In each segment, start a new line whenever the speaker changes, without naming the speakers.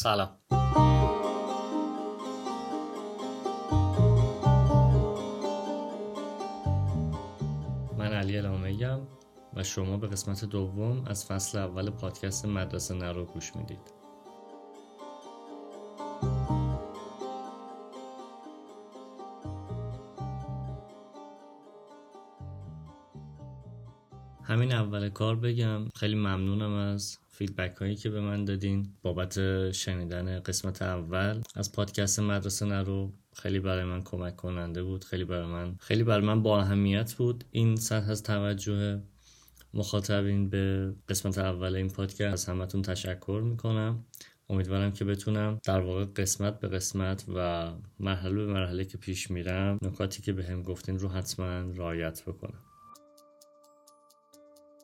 سلام. من علی الهامه و شما به قسمت دوم از فصل اول پادکست مدرسه نرو گوش می‌دید. همین اول کار بگم. خیلی ممنونم از فیدبک هایی که به من دادین. بابت شنیدن قسمت اول از پادکست مدرسه نرو خیلی برای من کمک کننده بود. خیلی برای من خیلی برای من با اهمیت بود. این سطح از توجه مخاطبین به قسمت اول این پادکست. از همتون تشکر می‌کنم. امیدوارم که بتونم در واقع قسمت به قسمت و مرحله به مرحله که پیش میرم نکاتی که به هم گفتین رو حتما رعایت بکنم.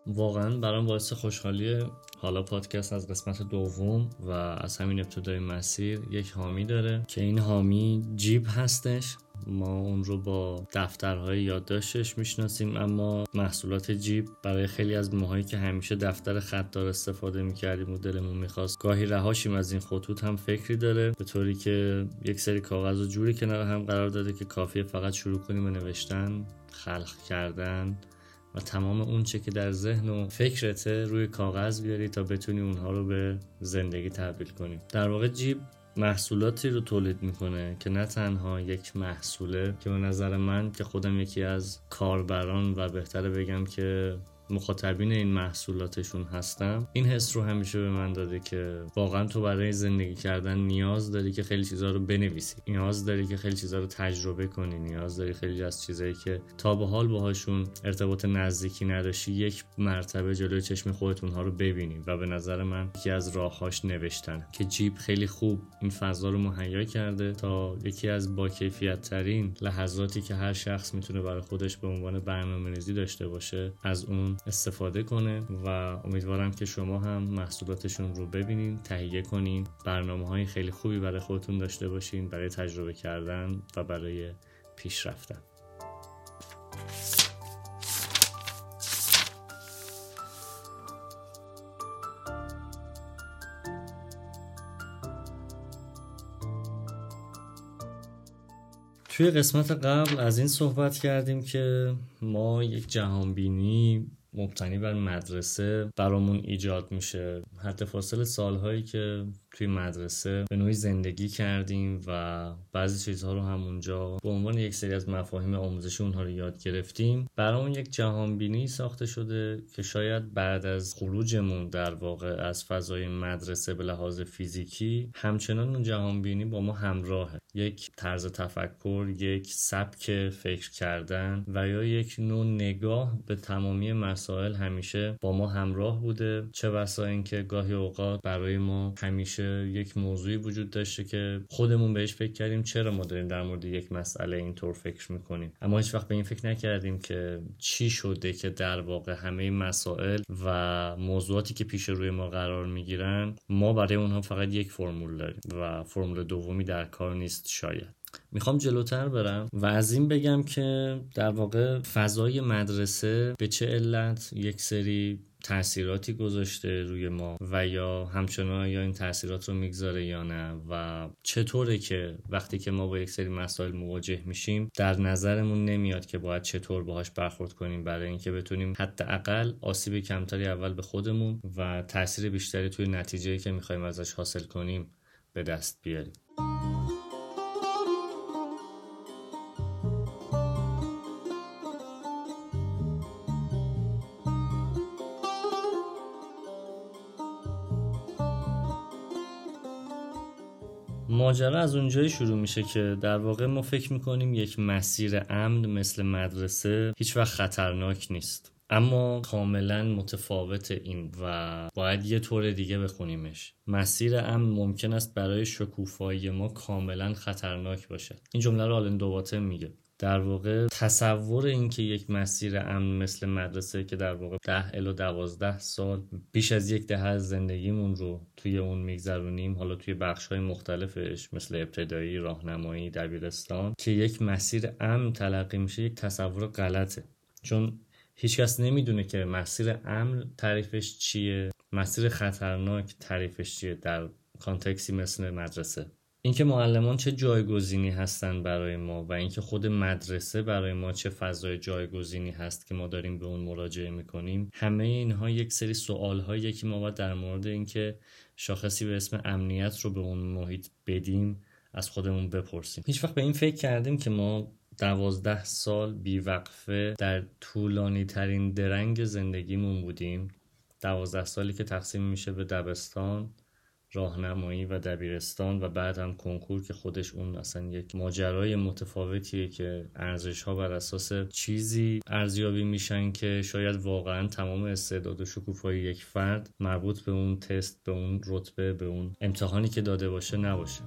واقعا برام باعث خوشحالی حالا پادکست از قسمت دوم و از همین ابتدای مسیر یک حامی داره که این حامی جیب هستش. ما اون رو با دفترهای یادداشتش می‌شناسیم اما محصولات جیب برای خیلی از ماهایی که همیشه دفتر خطدار استفاده می‌کردیم و دلمون می‌خواست گاهی رهاشیم از این خطوط هم فکری داره به طوری که یک سری کاغذ و جوری کنار هم قرار داده که کافیه فقط شروع کنیم به نوشتن خلق کردن. و تمام اون چه که در ذهن و فکرته روی کاغذ بیاری تا بتونی اونها رو به زندگی تبدیل کنی. در واقع جیب محصولاتی رو تولید می‌کنه که نه تنها یک محصوله که به نظر من که خودم یکی از کاربران و بهتره بگم که مخاطبین این محصولاتشون هستم این حس رو همیشه به من داده که واقعا تو برای زندگی کردن نیاز داری که خیلی چیزها رو بنویسی. نیاز داری که خیلی چیزها رو تجربه کنی. نیاز داری خیلی از چیزایی که تا به حال باهاشون ارتباط نزدیکی نداشتی یک مرتبه جلوی چشم خودت اونها رو ببینی و به نظر من یکی از راههاش نوشتن که جیب خیلی خوب این فضا رو مهیا کرده تا یکی از با کیفیت ترین لحظاتی که هر شخص می‌تونه برای خودش به عنوان برنامه‌ریزی داشته باشه از اون استفاده کنه و امیدوارم که شما هم محصولاتشون رو ببینین تهیه کنین. برنامه های خیلی خوبی برای خودتون داشته باشین برای تجربه کردن و برای پیشرفتن توی قسمت قبل از این صحبت کردیم که ما یک جهانبینی مبتنی بر مدرسه برامون ایجاد میشه. حد فاصل سالهایی که توی مدرسه به نوعی زندگی کردیم و بعضی چیزها رو همونجا به عنوان یک سری از مفاهیم آموزشی اونها رو یاد گرفتیم. برامون یک جهانبینی ساخته شده که شاید بعد از خروجمون در واقع از فضای مدرسه به لحاظ فیزیکی همچنان اون جهانبینی با ما همراهه. یک طرز تفکر یک سبک فکر کردن و یا یک نوع نگاه به تمامی مسائل همیشه با ما همراه بوده. چه بسا اینکه گاهی اوقات برای ما همیشه یک موضوعی وجود داشته که خودمون بهش فکر کردیم چرا ما داریم در مورد یک مسئله اینطور فکر می‌کنیم؟ اما هیچ وقت به این فکر نکردیم که چی شده که در واقع همه مسائل و موضوعاتی که پیش روی ما قرار می‌گیرن ما برای اونها فقط یک فرمول داریم و فرمول دومی در کار نیست شاید. می‌خوام جلوتر برم و از این بگم که در واقع فضای مدرسه به چه علت یک سری تاثیراتی گذاشته روی ما و یا همچنان یا این تاثیرات رو می‌گذاره یا نه و چطوره که وقتی که ما با یک سری مسائل مواجه میشیم در نظرمون نمیاد که باید چطور باهاش برخورد کنیم برای اینکه بتونیم حداقل آسیب کمتری اول به خودمون و تاثیر بیشتری توی نتیجه که می‌خوایم ازش حاصل کنیم به دست بیاریم. ماجرا از اونجایی شروع میشه که در واقع ما فکر می‌کنیم یک مسیر امن مثل مدرسه هیچ وقت خطرناک نیست. اما کاملا متفاوت این و باید یه طور دیگه بخونیمش. مسیر امن ممکن است برای شکوفایی ما کاملا خطرناک باشه این جمله رو آلن دوباتن میگه. در واقع تصور اینکه یک مسیر امن مثل مدرسه که در واقع ده الا دوازده سال بیش از یک دهه از زندگیمون رو توی اون میگذرونیم حالا توی بخش های مختلفش مثل ابتدایی راهنمایی دبیرستان که یک مسیر امن تلقی میشه یک تصور غلطه. چون هیچکس نمی‌دونه که مسیر امن تعریفش چیه مسیر خطرناک تعریفش چیه در کانتکسی مثل مدرسه. اینکه معلمان چه جایگزینی هستند برای ما و اینکه خود مدرسه برای ما چه فضای جایگزینی هست که ما داریم به اون مراجعه می‌کنیم همه اینها یک سری سوال که ما باید در مورد اینکه شاخصی به اسم امنیت رو به اون محیط بدیم از خودمون بپرسیم. هیچ وقت به این فکر کردیم که ما دوازده سال بیوقفه در طولانی ترین درنگ زندگیمون بودیم. دوازده سالی که تقسیم میشه به دبستان. راهنمایی و دبیرستان و بعد هم کنکور که خودش اون اصلا یک ماجرای متفاوتیه که ارزش ها بر اساس چیزی ارزیابی میشن که شاید واقعا تمام استعداد و شکوفایی یک فرد مربوط به اون تست به اون رتبه به اون امتحانی که داده باشه نباشه.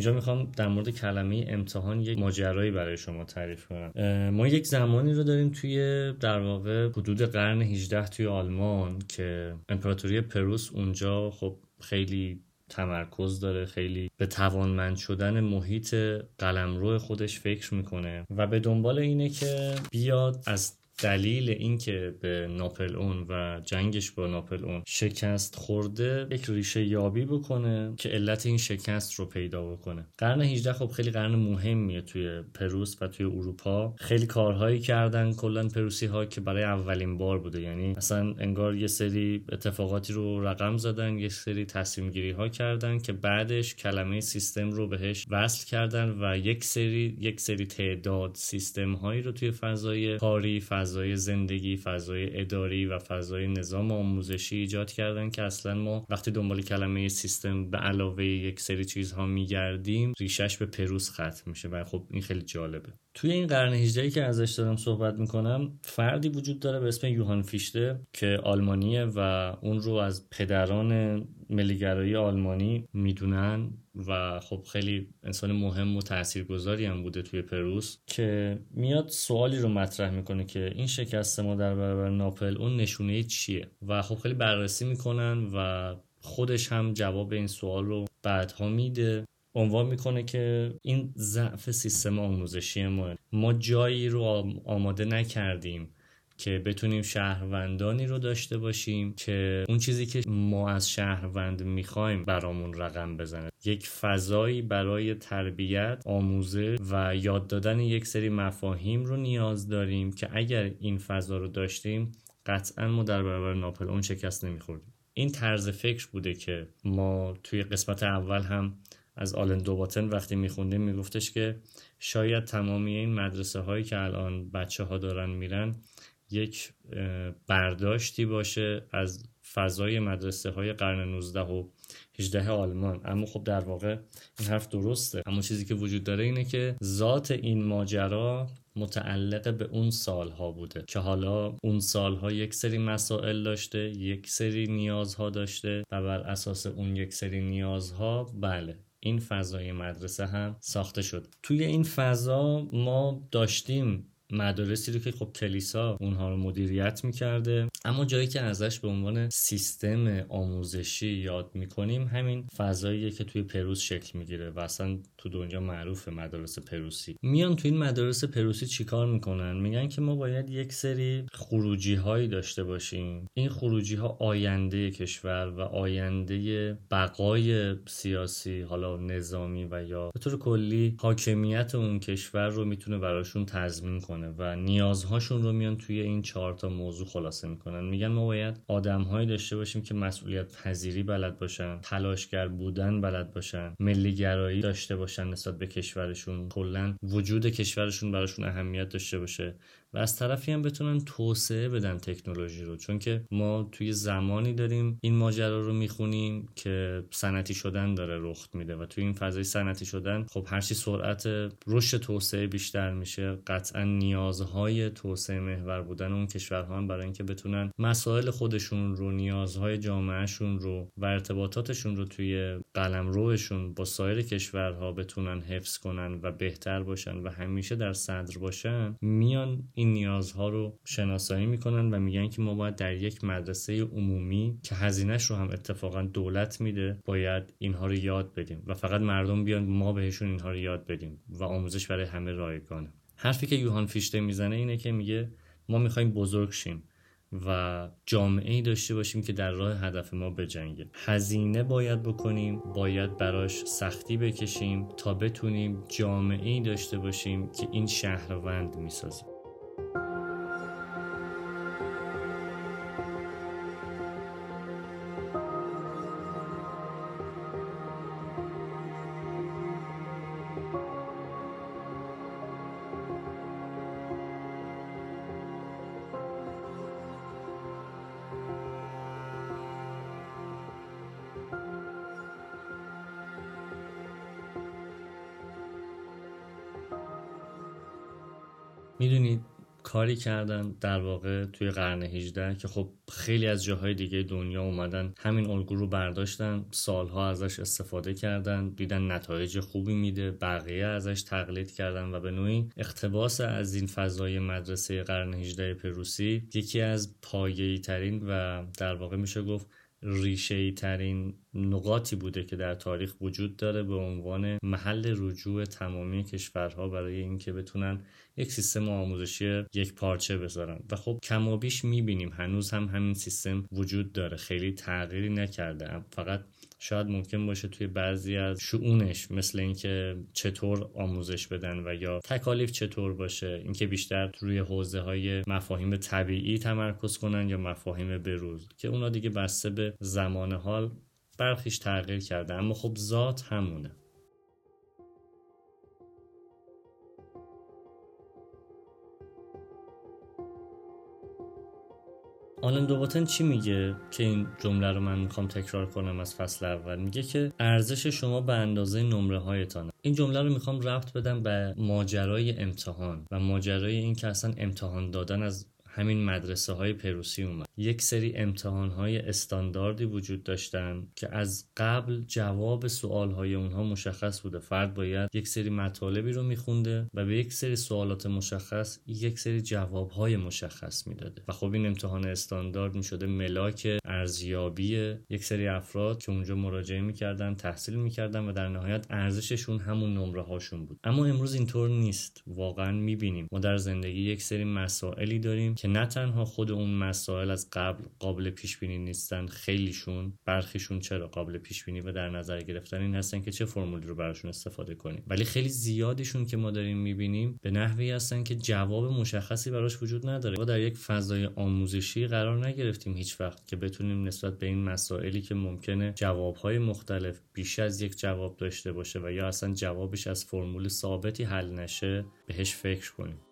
اینجا می‌خوام در مورد کلمه امتحان یک ماجرایی برای شما تعریف کنم. ما یک زمانی رو داریم توی در واقع حدود قرن 18 توی آلمان که امپراتوری پروس اونجا خب خیلی تمرکز داره خیلی به توانمند شدن محیط قلمرو خودش فکر می‌کنه و به دنبال اینه که بیاد از دلیل اینکه به ناپل اون و جنگش با ناپل اون شکست خورده یک ریشه یابی بکنه که علت این شکست رو پیدا بکنه. قرن 18 خب خیلی قرن مهمیه توی پروس و توی اروپا. خیلی کارهایی کردن کلا پروسی ها که برای اولین بار بوده. یعنی اصلا انگار یه سری اتفاقاتی رو رقم زدن یه سری تصمیم گیری ها کردن که بعدش کلمه سیستم رو بهش وصل کردن و یک سری یک سری تعداد سیستم هایی رو توی فضای کاری فضای فضای زندگی فضای اداری و فضای نظام آموزشی ایجاد کردن که اصلا ما وقتی دنبال کلمه سیستم به علاوه یک سری چیزها میگردیم ریشش به پروس ختم میشه و خب این خیلی جالبه. توی این قرن 18 که ازش دارم صحبت می‌کنم فردی وجود داره به اسم یوهان فیشته که آلمانیه و اون رو از پدران ملیگرایی آلمانی می‌دونن و خب خیلی انسان مهم و تاثیرگذاری هم بوده توی پروس که میاد سوالی رو مطرح می‌کنه که این شکست ما در برابر ناپل اون نشونه چیه؟ و خب خیلی بررسی می‌کنن و خودش هم جواب این سوال رو بعدها میده. عنوان می‌کنه که این ضعف سیستم آموزشی ما. ما جایی رو آماده نکردیم که بتونیم شهروندانی رو داشته باشیم که اون چیزی که ما از شهروند می‌خوایم برامون رقم بزنه. یک فضایی برای تربیت آموزه و یاد دادن یک سری مفاهیم رو نیاز داریم که اگر این فضا رو داشتیم قطعا ما در برابر ناپل اون شکست نمیخوردیم. این طرز فکر بوده که ما توی قسمت اول هم از آلن دوباتن وقتی میخوندیم میگفتش که شاید تمامی این مدرسه هایی که الان بچه ها دارن میرن یک برداشتی باشه از فضای مدرسه های قرن 19 و 18 آلمان. اما خب در واقع این حرف درسته. اما چیزی که وجود داره اینه که ذات این ماجرا متعلق به اون سالها بوده که حالا اون سالها یک سری مسائل داشته یک سری نیازها داشته و بر اساس اون یک سری نیازها بله. این فضای مدرسه هم ساخته شد. توی این فضا ما داشتیم مدارسی رو که خب کلیسا اونها رو مدیریت می‌کرده. اما جایی که ازش به عنوان سیستم آموزشی یاد می‌کنیم همین فضاییه که توی پروس شکل می‌گیره و اصلا تو دنیا معروف مدارس پروسی. میان تو این مدارس پروسی چیکار می‌کنن؟ میگن که ما باید یک سری خروجی هایی داشته باشیم. این خروجی ها آینده کشور و آینده بقای سیاسی حالا نظامی و یا به طور کلی حاکمیت اون کشور رو می‌تونه براشون تضمین کنه. و نیازهاشون رو میان توی این چهار تا موضوع خلاصه می‌کنن. میگن ما باید آدمهایی داشته باشیم که مسئولیت پذیری بلد باشن تلاشگر بودن بلد باشن ملیگرایی داشته باشن نسبت به کشورشون. کلا وجود کشورشون براشون اهمیت داشته باشه. و از طرفی هم بتونن توسعه بدن تکنولوژی رو. چون که ما توی زمانی داریم این ماجرا رو می‌خونیم که سنتی شدن داره رخ میده و توی این فضای سنتی شدن خب هرچی سرعت رشد توسعه بیشتر میشه. قطعا نیازهای توسعه محور بودن اون کشورها هم برای اینکه بتونن مسائل خودشون رو نیازهای جامعهشون رو و ارتباطاتشون رو توی قلم روشون با سایر کشورها بتونن حفظ کنن و بهتر باشن و همیشه در صدر باشن میان این نیازها رو شناسایی می‌کنن و میگن که ما باید در یک مدرسه عمومی که هزینهش رو هم اتفاقا دولت میده باید اینها رو یاد بدیم و فقط مردم بیان ما بهشون اینها رو یاد بدیم و آموزش برای همه رایگانه. حرفی که یوهان فیشته می‌زنه اینه که میگه ما می‌خوایم بزرگ شیم و جامعه ای داشته باشیم که در راه هدف ما بجنگه. هزینه باید بکنیم باید براش سختی بکشیم تا بتونیم جامعه ای داشته باشیم که این شهروند می‌سازه. میدونید کاری کردن در واقع توی قرن 18 که خب خیلی از جاهای دیگه دنیا اومدن همین الگو رو برداشتن سالها ازش استفاده کردن دیدن نتایج خوبی میده بقیه ازش تقلید کردن و به نوعی اقتباس از این فضای مدرسه قرن 18 پروسی یکی از پایه‌ای ترین و در واقع میشه گفت ریشه ترین نقاطی بوده که در تاریخ وجود داره به عنوان محل رجوع تمامی کشورها برای اینکه بتونن یک سیستم آموزشی یک پارچه بذارن. و خب کم و بیش می‌بینیم هنوز هم همین سیستم وجود داره. خیلی تغییری نکرده. فقط شاید ممکن باشه توی بعضی از شعونش مثل اینکه چطور آموزش بدن و یا تکالیف چطور باشه اینکه بیشتر روی حوزه های مفاهیم طبیعی تمرکز کنن یا مفاهیم بروز که اونا دیگه بسته به زمان حال برخیش تغییر کرده. اما خب ذات همونه. آلن دوباتن چی میگه؟ که این جمله رو من می‌خوام تکرار کنم از فصل اول. میگه که ارزش شما به اندازه نمره هایتانه این جمله رو می‌خوام رفت بدم به ماجرای امتحان و ماجرای این که اصلا امتحان دادن از همین مدرسه های پروسی اومد. یک سری امتحان های استانداردی وجود داشتن که از قبل جواب سوال های اونها مشخص بوده. فرد باید یک سری مطالبی رو میخونده و به یک سری سوالات مشخص یک سری جواب های مشخص می‌داده. و خب این امتحان استاندارد می‌شده. ملاک ارزیابی یک سری افراد که اونجا مراجعه می‌کردن تحصیل می‌کردن و در نهایت ارزششون همون نمره هاشون بود. اما امروز اینطور نیست. واقعا می‌بینیم. ما در زندگی یک سری مسائلی داریم که نه تنها خود اون مسائل از قبل قابل پیش بینی نیستن خیلیشون برخیشون چرا قابل پیش بینی و در نظر گرفتن این هستن که چه فرمولی رو براشون استفاده کنیم. ولی خیلی زیادشون که ما داریم می‌بینیم به نحوی هستن که جواب مشخصی براش وجود نداره. ما در یک فضای آموزشی قرار نگرفتیم هیچ وقت که بتونیم نسبت به این مسائلی که ممکنه جوابهای مختلف بیش از یک جواب داشته باشه و یا اصلا جوابش از فرمول ثابتی حل نشه بهش فکر کنیم.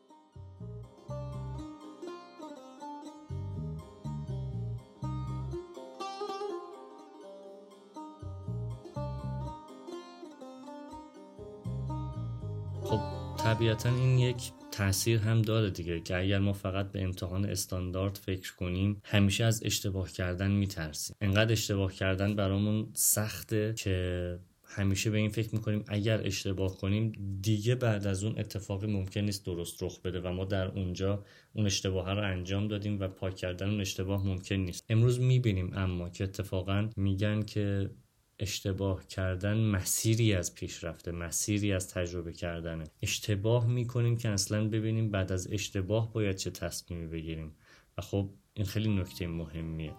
طبیعتا این یک تاثیر هم داره دیگه که اگر ما فقط به امتحان استاندارد فکر کنیم همیشه از اشتباه کردن میترسیم. انقدر اشتباه کردن برامون سخته که همیشه به این فکر می‌کنیم اگر اشتباه کنیم دیگه بعد از اون اتفاقی ممکن نیست درست رخ بده و ما در اونجا اون اشتباه رو انجام دادیم و پاک کردن اون اشتباه ممکن نیست. امروز می‌بینیم اما که اتفاقا میگن که اشتباه کردن مسیری از پیشرفته مسیری از تجربه کردنه. اشتباه می‌کنیم که اصلا ببینیم بعد از اشتباه باید چه تصمیمی بگیریم. و خب این خیلی نکته مهمیه.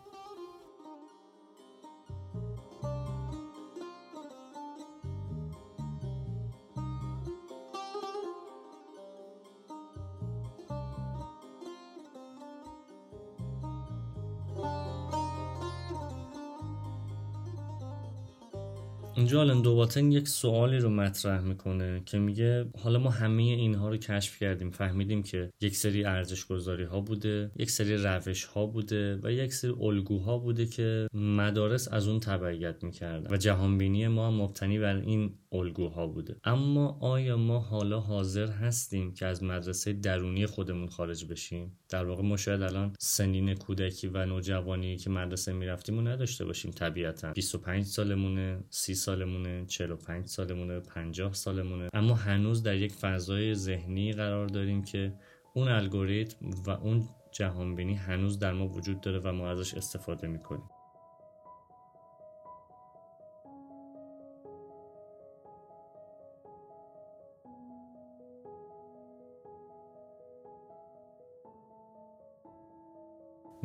آلن دوباتن یک سوالی رو مطرح می‌کنه که میگه حالا ما همه اینها رو کشف کردیم فهمیدیم که یک سری ارزش گذاری ها بوده یک سری روش ها بوده و یک سری الگوها بوده که مدارس از اون تبعیت می‌کردن و جهانبینی ما هم مبتنی بر این الگوها بوده. اما آیا ما حالا حاضر هستیم که از مدرسه درونی خودمون خارج بشیم؟ در واقع ما شاید الان سنین کودکی و نوجوانی که مدرسه می‌رفتیم و نداشته باشیم طبیعتا. 25 سالمونه 30 سالمونه 45 سالمونه 50 سالمونه. اما هنوز در یک فضای ذهنی قرار داریم که اون الگوریتم و اون جهانبینی هنوز در ما وجود داره و ما ازش استفاده می‌کنیم.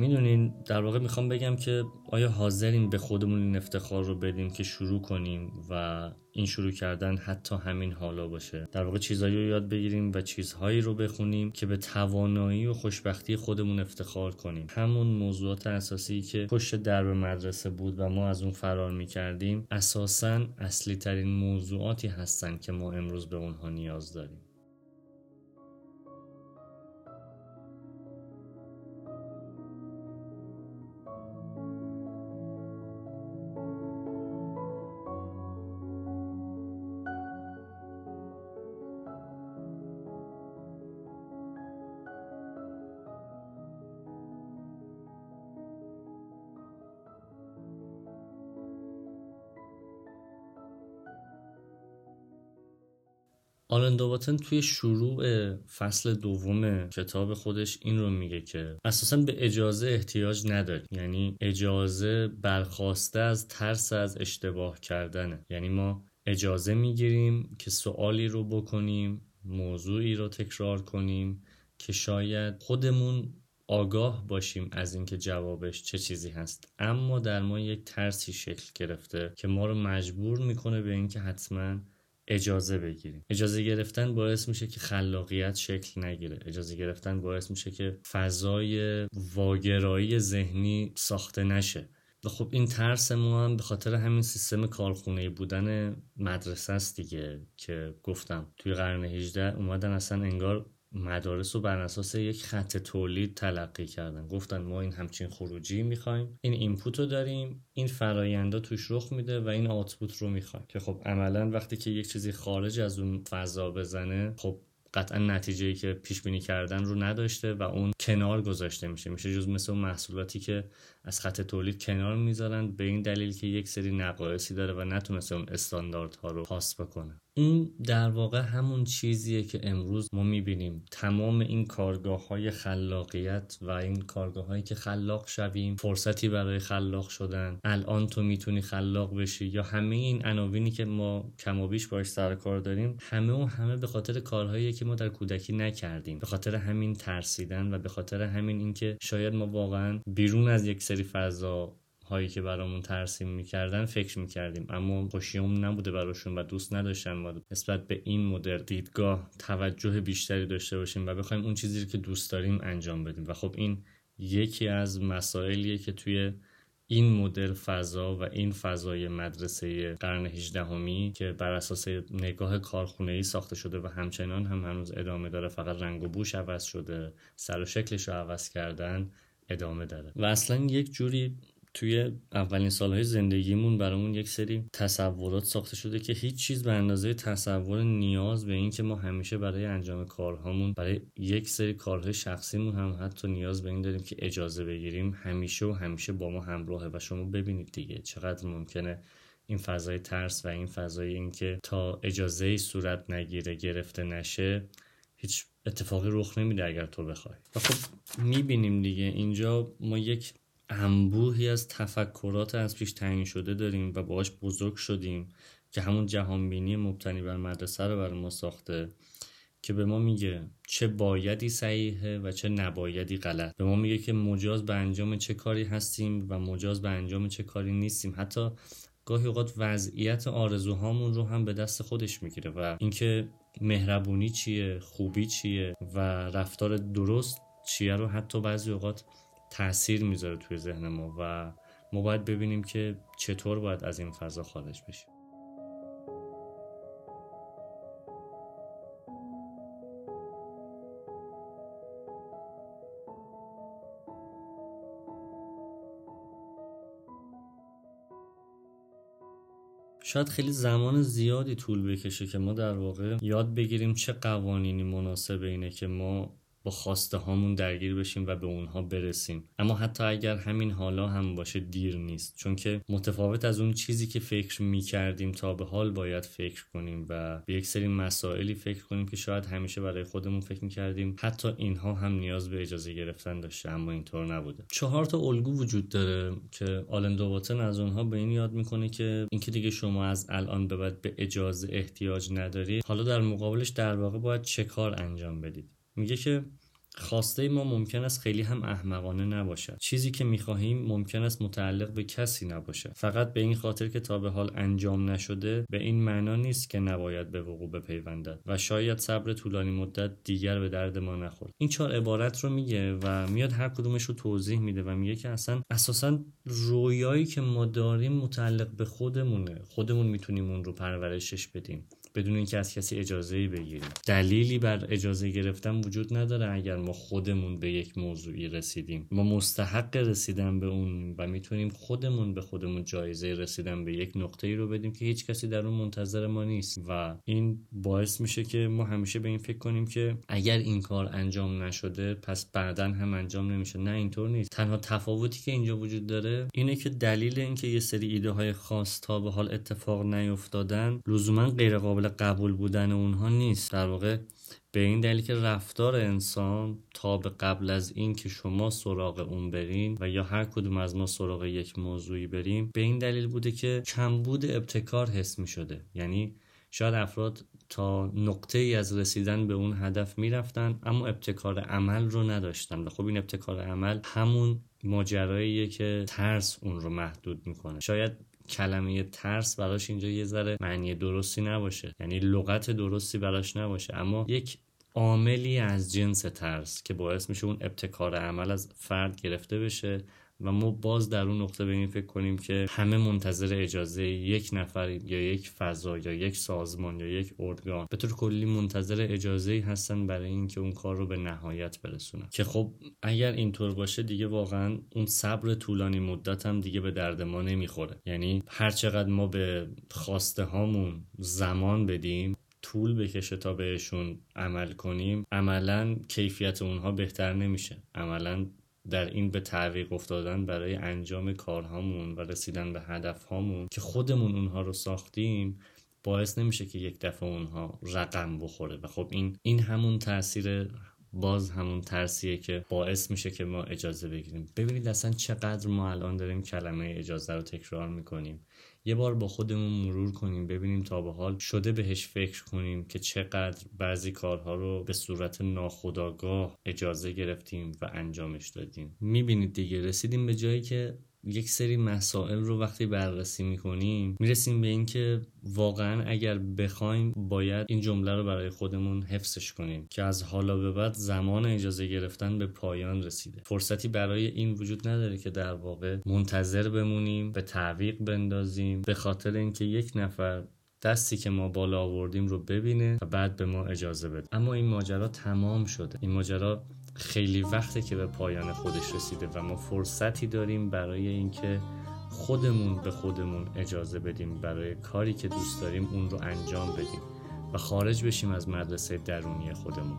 می‌دونین در واقع می‌خوام بگم که آیا حاضرین به خودمون این افتخار رو بدیم که شروع کنیم و این شروع کردن حتی همین حالا باشه؟ در واقع چیزهایی رو یاد بگیریم و چیزهایی رو بخونیم که به توانایی و خوشبختی خودمون افتخار کنیم. همون موضوعات اساسی که پشت درب مدرسه بود و ما از اون فرار می‌کردیم اساسا اصلی ترین موضوعاتی هستن که ما امروز به اونها نیاز داریم. دوباتن توی شروع فصل دوم کتاب خودش این رو میگه که اساسا به اجازه احتیاج نداریم. یعنی اجازه برخواسته از ترس از اشتباه کردنه. یعنی ما اجازه می‌گیریم که سوالی رو بکنیم موضوعی رو تکرار کنیم که شاید خودمون آگاه باشیم از اینکه جوابش چه چیزی هست. اما در ما یک ترسی شکل گرفته که ما رو مجبور می‌کنه به اینکه حتما اجازه بگیریم. اجازه گرفتن باعث میشه که خلاقیت شکل نگیره. اجازه گرفتن باعث میشه که فضای واگرایی ذهنی ساخته نشه. و خب این ترس ما هم به خاطر همین سیستم کارخونه بودن مدرسه است دیگه که گفتم توی قرن 18 اومدن اصلا انگار مدارس رو بر اساس یک خط تولید تلقی کردن. گفتن ما این همچین خروجی می‌خوایم. این اینپوت رو داریم این فرایندا توش رخ میده و این آتپوت رو می‌خوایم. که خب عملا وقتی که یک چیزی خارج از اون فضا بزنه خب قطعا نتیجه ای که پیش بینی کردن رو نداشته و اون کنار گذاشته میشه. میشه جز مثل اون محصولاتی که از خط تولید کنار می‌ذارن به این دلیل که یک سری نقایصی داره و نتونسته اون استانداردها رو پاس بکنه. این در واقع همون چیزیه که امروز ما می‌بینیم. تمام این کارگاه های خلاقیت و این کارگاه هایی که خلاق شویم فرصتی برای خلاق شدن. الان تو می‌تونی خلاق بشی یا همه این عناوینی که ما کم و بیش باش سر کار داریم همه و همه به خاطر کارهایی که ما در کودکی نکردیم. به خاطر همین ترسیدن و به خاطر همین اینکه شاید ما واقعا بیرون از یک سری فضا هایی که برامون ترسیم می‌کردن فکر می‌کردیم. اما خوشیمون نبوده براشون و دوست نداشتن ما نسبت به این مدر دیدگاه توجه بیشتری داشته باشیم و بخوایم اون چیزی که دوست داریم انجام بدیم. و خب این یکی از مسائلیه که توی این مدل فضا و این فضای مدرسه قرن 18 همی که بر اساس نگاه کارخونه ای ساخته شده و همچنان هم هنوز ادامه داره فقط رنگ و بوش عوض شده سر و شکلش رو عوض کردن ادامه داره. و اصلا یک جوری توی اولین سالهای زندگیمون برامون یک سری تصورات ساخته شده که هیچ چیز به اندازه تصور نیاز به این که ما همیشه برای انجام کارهامون برای یک سری کارهای شخصیمون هم حتی نیاز به این داریم که اجازه بگیریم همیشه و همیشه با ما همراهه و شما ببینید دیگه چقدر ممکنه این فضای ترس و این فضای اینکه تا اجازه صورت نگیره گرفته نشه هیچ اتفاقی رخ نمیده اگر تو بخوای. و خب می‌بینیم دیگه اینجا ما یک انبوهی از تفکرات از پیش تعیین شده داریم و باهاش بزرگ شدیم که همون جهانبینی مبتنی بر مدرسه رو برای ما ساخته که به ما میگه چه بایدی صحیحه و چه نبایدی غلط. به ما میگه که مجاز به انجام چه کاری هستیم و مجاز به انجام چه کاری نیستیم. حتی گاهی اوقات وضعیت آرزوهامون رو هم به دست خودش می‌گیره و اینکه مهربونی چیه خوبی چیه و رفتار درست چیه رو حتی بعضی اوقات تاثیر می‌ذاره توی ذهن ما و ما باید ببینیم که چطور باید از این فضا خارج بشیم. شاید خیلی زمان زیادی طول بکشه که ما در واقع یاد بگیریم چه قوانینی مناسب اینه که ما با خواسته هامون درگیر بشیم و به اونها برسیم. اما حتی اگر همین حالا هم باشه دیر نیست چون که متفاوت از اون چیزی که فکر می‌کردیم تا به حال باید فکر کنیم و به یک سری مسائلی فکر کنیم که شاید همیشه برای خودمون فکر می‌کردیم حتی اینها هم نیاز به اجازه گرفتن داشته اما اینطور نبوده. چهار تا الگو وجود داره که آلن دواتن از اونها به این یاد می‌کنه که اینکه دیگه شما از الان به بعد به اجازه احتیاج نداری حالا در مقابلش در واقع باید چه کار انجام بدید؟ میگه که خواسته ما ممکن است خیلی هم احمقانه نباشد. چیزی که می‌خواهیم ممکن است متعلق به کسی نباشد فقط به این خاطر که تا به حال انجام نشده به این معنا نیست که نباید به وقوع بپیوندد و شاید صبر طولانی مدت دیگر به درد ما نخورد. این چهار عبارت رو میگه و میاد هر کدومش رو توضیح میده و میگه که اصلا اساسا رویایی که ما داریم متعلق به خودمونه. خودمون می‌تونیم اون رو پرورشش بدیم. بدون اینکه از کسی اجازه بگیریم. دلیلی بر اجازه گرفتن وجود نداره اگر ما خودمون به یک موضوعی رسیدیم. ما مستحق رسیدن به اون و می‌تونیم خودمون به خودمون جایزه رسیدن به یک نقطه ای رو بدیم که هیچ کسی در اون منتظر ما نیست. و این باعث میشه که ما همیشه به این فکر کنیم که اگر این کار انجام نشده پس بعدا هم انجام نمیشه. نه اینطور نیست. تنها تفاوتی که اینجا وجود داره اینه که دلیل اینکه یه سری ایده های خاص تا به حال اتفاق نیفتادن لزوما غیر قابل قبول بودن اونها نیست. در واقع به این دلیل که رفتار انسان تا به قبل از این که شما سراغ اون برین و یا هر کدوم از ما سراغ یک موضوعی بریم به این دلیل بوده که کمبود ابتکار حس می شده. یعنی شاید افراد تا نقطه ای از رسیدن به اون هدف می‌رفتن اما ابتکار عمل رو نداشتن و خب این ابتکار عمل همون ماجراییه که ترس اون رو محدود می‌کنه. شاید کلمه ترس براش اینجا یه ذره معنی درستی نباشه. یعنی لغت درستی براش نباشه. اما یک عاملی از جنس ترس که باعث میشه اون ابتکار عمل از فرد گرفته بشه و ما باز در اون نقطه به این فکر کنیم که همه منتظر اجازه یک نفر یا یک فضا یا یک سازمان یا یک ارگان به طور کلی منتظر اجازه هستن برای اینکه اون کار رو به نهایت برسونن. که خب اگر اینطور باشه دیگه واقعا اون صبر طولانی مدت هم دیگه به درد ما نمی‌خوره. یعنی هر چقدر ما به خواسته هامون زمان بدیم طول بکشه تا بهشون عمل کنیم عملا کیفیت اونها بهتر نمیشه. عملا در این به تعویق افتادن برای انجام کارهامون و رسیدن به هدفهامون که خودمون اونها رو ساختیم باعث نمیشه که یک دفعه اونها رقم بخوره. و خب این این همون تاثیر باز همون ترسیه که باعث میشه که ما اجازه بگیریم. ببینید اصلا چقدر ما الان داریم کلمه اجازه رو تکرار می‌کنیم. یه بار با خودمون مرور کنیم ببینیم تا به حال شده بهش فکر کنیم که چقدر بعضی کارها رو به صورت ناخودآگاه اجازه گرفتیم و انجامش دادیم. می‌بینید دیگه رسیدیم به جایی که یک سری مسائل رو وقتی بررسی می‌کنیم می‌رسیم به اینکه واقعا اگر بخوایم باید این جمله رو برای خودمون حفظش کنیم که از حالا به بعد زمان اجازه گرفتن به پایان رسیده. فرصتی برای این وجود نداره که در واقع منتظر بمونیم به تعویق بندازیم به خاطر اینکه یک نفر دستی که ما بالا آوردیم رو ببینه و بعد به ما اجازه بده. اما این ماجرا تمام شده. این ماجرا خیلی وقته که به پایان خودش رسیده و ما فرصتی داریم برای اینکه خودمون به خودمون اجازه بدیم برای کاری که دوست داریم اون رو انجام بدیم و خارج بشیم از مدرسه درونی خودمون.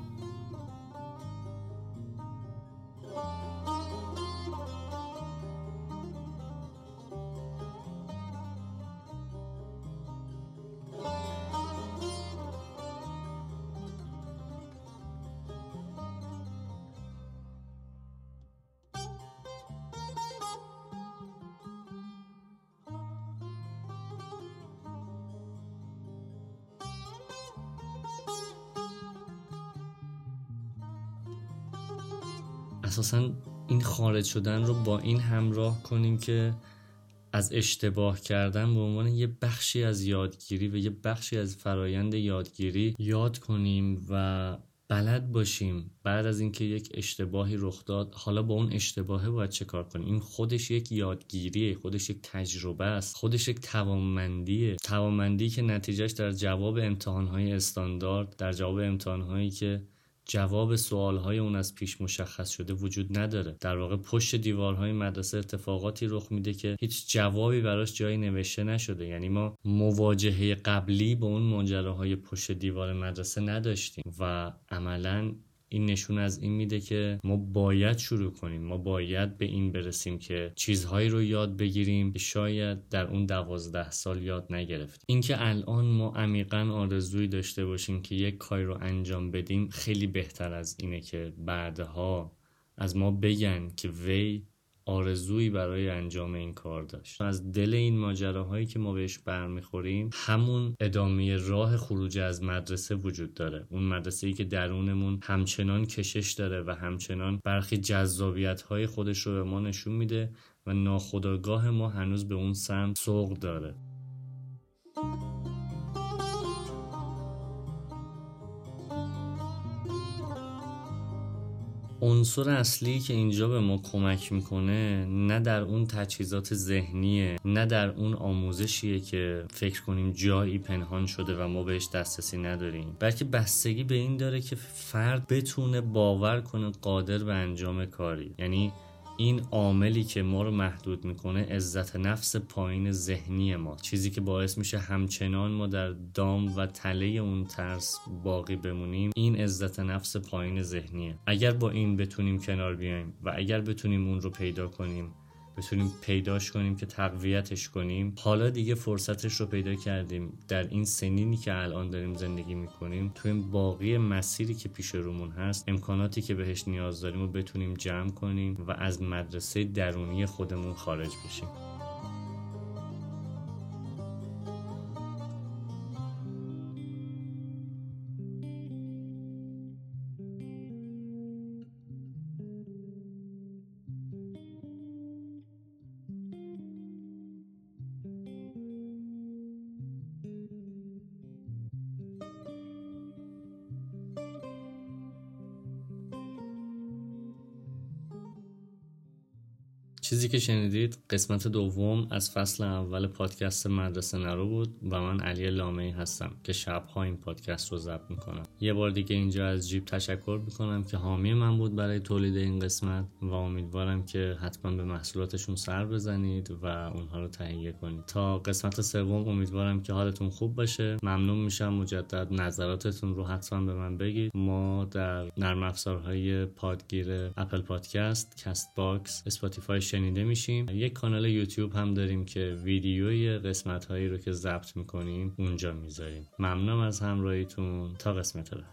اساسا این خارج شدن رو با این همراه کنیم که از اشتباه کردن به عنوان یه بخشی از یادگیری و یه بخشی از فرایند یادگیری یاد کنیم و بلد باشیم. بعد از اینکه یک اشتباهی رخ داد حالا با اون اشتباهه باید چه کار کنیم؟ این خودش یک یادگیریه خودش یک تجربه است خودش یک توانمندیه. توانمندی که نتیجهش در جواب امتحانهای استاندارد در جواب امتحانهایی که جواب سوالهای اون از پیش مشخص شده وجود نداره. در واقع پشت دیوارهای مدرسه اتفاقاتی رخ میده که هیچ جوابی براش جایی نوشته نشده. یعنی ما مواجهه قبلی با اون ماجراهای پشت دیوار مدرسه نداشتیم و عملا این نشون از این میده که ما باید شروع کنیم. ما باید به این برسیم که چیزهایی رو یاد بگیریم که شاید در اون دوازده سال یاد نگرفتیم. اینکه الان ما عمیقا آرزویی داشته باشیم که یک کاری رو انجام بدیم خیلی بهتر از اینه که بعدها از ما بگن که وی آرزویی برای انجام این کار داشت. از دل این ماجراهایی که ما بهش برمیخوریم همون ادامه راه خروج از مدرسه وجود داره. اون مدرسه ای که درونمون همچنان کشش داره و همچنان برخی جذابیت های خودش رو به ما نشون میده و ناخداگاه ما هنوز به اون سمت سوق داره. عنصر اصلی که اینجا به ما کمک می‌کنه نه در اون تجهیزات ذهنیه نه در اون آموزشیه که فکر کنیم جایی پنهان شده و ما بهش دسترسی نداریم. بلکه بستگی به این داره که فرد بتونه باور کنه قادر به انجام کاری. یعنی این عاملی که ما رو محدود می‌کنه عزت نفس پایین ذهنی ما چیزی که باعث میشه همچنان ما در دام و تله اون ترس باقی بمونیم این عزت نفس پایین ذهنیه. اگر با این بتونیم کنار بیایم و اگر بتونیم اون رو پیدا کنیم بتونیم پیداش کنیم که تقویتش کنیم. حالا دیگه فرصتش رو پیدا کردیم. در این سنینی که الان داریم زندگی می‌کنیم تو این باقی مسیری که پیش رومون هست امکاناتی که بهش نیاز داریم رو بتونیم جمع کنیم و از مدرسه درونی خودمون خارج بشیم. که شنیدید قسمت دوم از فصل اول پادکست مدرسه نرو بود و من علی لامهی هستم که شبها این پادکست رو ضبط می‌کنم. یه بار دیگه اینجا از جیب تشکر می‌کنم که حامی من بود برای تولید این قسمت و امیدوارم که حتما به محصولاتشون سر بزنید و اونها رو تهیه کنید. تا قسمت سوم امیدوارم که حالتون خوب باشه. ممنون میشم. مجدد نظراتتون رو حتما به من بگید. ما در نرم افزارهای پادگیر اپل پادکست کست باکس اسپاتیفای شنیده میشیم. یک کانال یوتیوب هم داریم که ویدیوی قسمت هایی رو که ضبط می‌کنیم اونجا می‌ذاریم. ممنونم از همراهیتون. تا قسمت بعد.